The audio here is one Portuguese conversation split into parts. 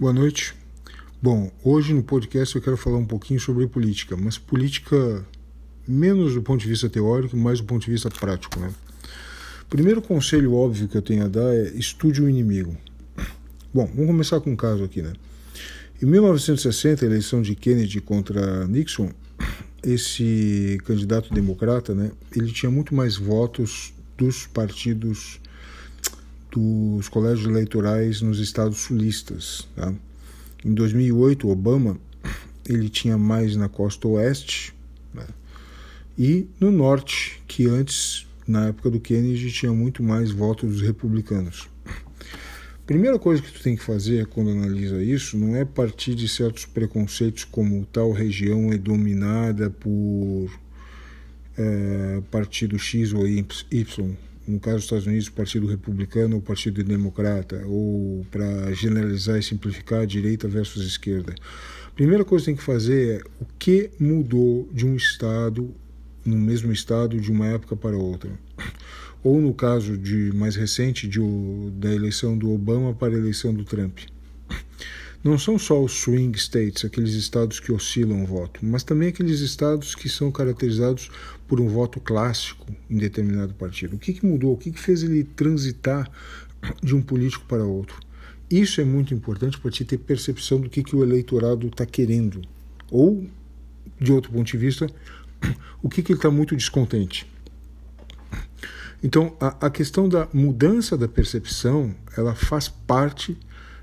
Boa noite. Bom, hoje no podcast eu quero falar um pouquinho sobre política, mas política menos do ponto de vista teórico, mais do ponto de vista prático, né? Primeiro conselho óbvio que eu tenho a dar é estude o inimigo. Bom, vamos começar com um caso aqui, né? Em 1960, a eleição de Kennedy contra Nixon, esse candidato democrata, né, ele tinha muito mais votos dos partidos dos colégios eleitorais nos estados sulistas. Tá? Em 2008, Obama ele tinha mais na costa oeste né? e no norte, que antes, na época do Kennedy, tinha muito mais votos dos republicanos. Primeira coisa que tu tem que fazer quando analisa isso não é partir de certos preconceitos como tal região é dominada por é, partido X ou Y, no caso dos Estados Unidos, o Partido Republicano ou o Partido Democrata, ou para generalizar e simplificar, direita versus esquerda. Primeira coisa que tem que fazer é o que mudou de um estado, no mesmo estado, de uma época para outra. Ou no caso de mais recente, de, da eleição do Obama para a eleição do Trump. Não são só os swing states, aqueles estados que oscilam o voto, mas também aqueles estados que são caracterizados por um voto clássico em determinado partido. O que, que mudou? O que, que fez ele transitar de um político para outro? Isso é muito importante para te ter percepção do que, que o eleitorado está querendo. Ou, de outro ponto de vista, o que, que ele está muito descontente. Então, a, a questão da mudança da percepção, ela faz parte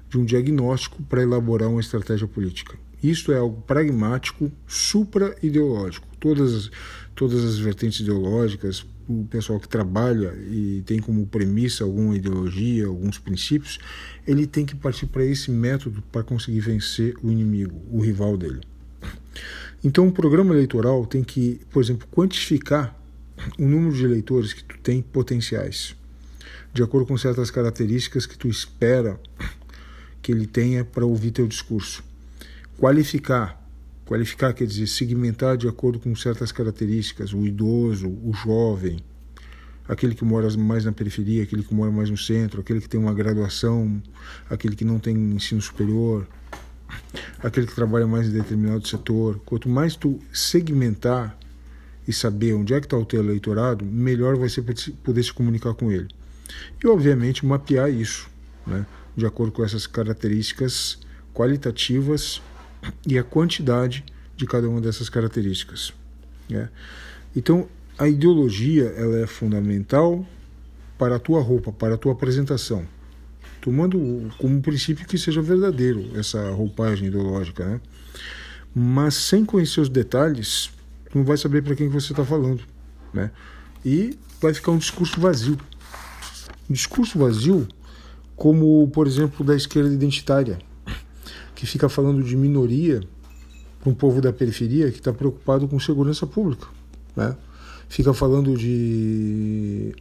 de um diagnóstico para elaborar uma estratégia política. Isto é algo pragmático, supra-ideológico. Todas, todas as vertentes ideológicas, o pessoal que trabalha e tem como premissa alguma ideologia, alguns princípios, ele tem que partir para esse método para conseguir vencer o inimigo, o rival dele. Então, o programa eleitoral tem que, por exemplo, quantificar o número de eleitores que tu tem potenciais, de acordo com certas características que tu espera que ele tenha para ouvir teu discurso. Qualificar. Qualificar quer dizer segmentar de acordo com certas características, o idoso, o jovem, aquele que mora mais na periferia, aquele que mora mais no centro, aquele que tem uma graduação, aquele que não tem ensino superior, aquele que trabalha mais em determinado setor. Quanto mais tu segmentar e saber onde é que está o teu eleitorado, melhor vai ser poder se comunicar com ele. E, obviamente, mapear isso. Né? De acordo com essas características qualitativas e a quantidade de cada uma dessas características. Né? Então, a ideologia ela é fundamental para a tua roupa, para a tua apresentação, tomando como princípio que seja verdadeiro essa roupagem ideológica, né? Mas sem conhecer os detalhes, tu não vai saber para quem você está falando, né? E vai ficar um discurso vazio. Um discurso vazio como, por exemplo, da esquerda identitária, que fica falando de minoria para um povo da periferia que está preocupado com segurança pública. Né? Fica falando de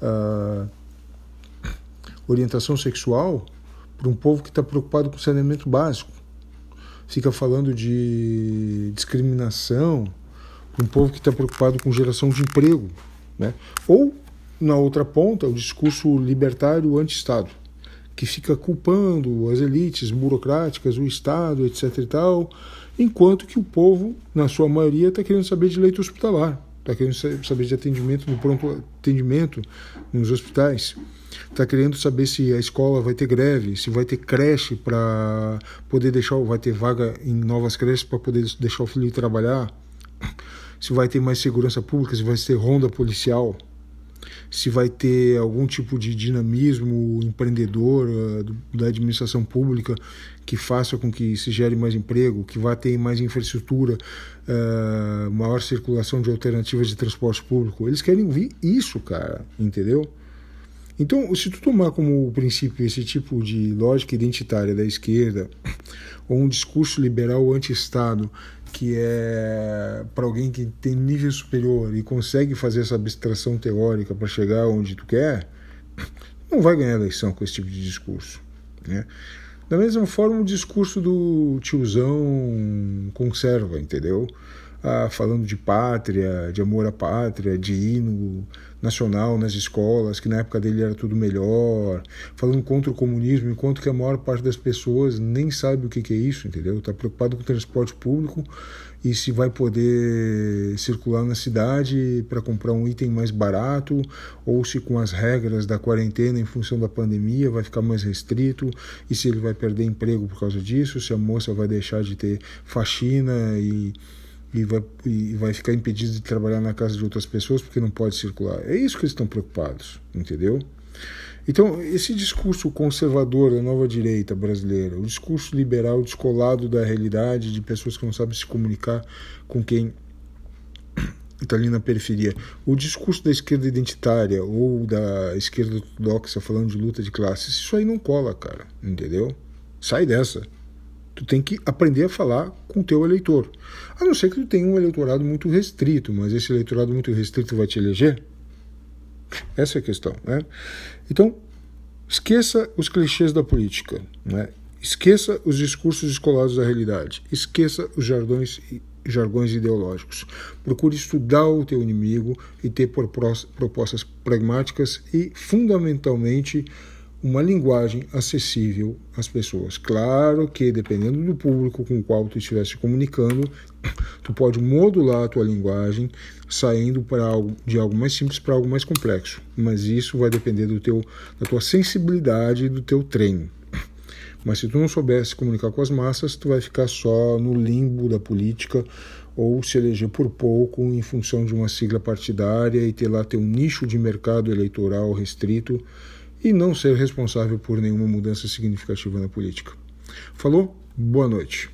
uh, orientação sexual para um povo que está preocupado com saneamento básico. Fica falando de discriminação para um povo que está preocupado com geração de emprego. Né? Ou na outra ponta, o discurso libertário anti-Estado, que fica culpando as elites burocráticas, o Estado, etc. e tal, enquanto que o povo, na sua maioria, está querendo saber de leito hospitalar, está querendo saber de atendimento no pronto atendimento nos hospitais, está querendo saber se a escola vai ter greve, se vai ter creche para poder deixar, vai ter vaga em novas creches para poder deixar o filho trabalhar, se vai ter mais segurança pública, se vai ter ronda policial se vai ter algum tipo de dinamismo empreendedor uh, da administração pública que faça com que se gere mais emprego, que vá ter mais infraestrutura, uh, maior circulação de alternativas de transporte público. Eles querem ouvir isso, cara, entendeu? Então, se tu tomar como princípio esse tipo de lógica identitária da esquerda, ou um discurso liberal anti-Estado, que é para alguém que tem nível superior e consegue fazer essa abstração teórica para chegar onde tu quer, não vai ganhar eleição com esse tipo de discurso. Né? Da mesma forma, o discurso do tiozão conserva, entendeu? Ah, falando de pátria, de amor à pátria, de hino nacional nas escolas, que na época dele era tudo melhor, falando contra o comunismo, enquanto que a maior parte das pessoas nem sabe o que, que é isso, entendeu? Está preocupado com o transporte público e se vai poder circular na cidade para comprar um item mais barato ou se com as regras da quarentena em função da pandemia vai ficar mais restrito e se ele vai perder emprego por causa disso, se a moça vai deixar de ter faxina e e vai, e vai ficar impedido de trabalhar na casa de outras pessoas porque não pode circular. É isso que eles estão preocupados, entendeu? Então, esse discurso conservador da nova direita brasileira, o discurso liberal descolado da realidade de pessoas que não sabem se comunicar com quem está ali na periferia, o discurso da esquerda identitária ou da esquerda ortodoxa falando de luta de classes, isso aí não cola, cara, entendeu? Sai dessa. Tu tem que aprender a falar com o teu eleitor. A não ser que tu tenha um eleitorado muito restrito, mas esse eleitorado muito restrito vai te eleger? Essa é a questão. Né? Então, esqueça os clichês da política. Né? Esqueça os discursos descolados da realidade. Esqueça os jargões, jargões ideológicos. Procure estudar o teu inimigo e ter propostas pragmáticas e, fundamentalmente, uma linguagem acessível às pessoas. Claro que dependendo do público com o qual tu estiver se comunicando, tu pode modular a tua linguagem saindo para algo, de algo mais simples para algo mais complexo, mas isso vai depender do teu, da tua sensibilidade e do teu treino. Mas se tu não souber se comunicar com as massas, tu vai ficar só no limbo da política ou se eleger por pouco em função de uma sigla partidária e ter lá teu nicho de mercado eleitoral restrito e não ser responsável por nenhuma mudança significativa na política. Falou? Boa noite.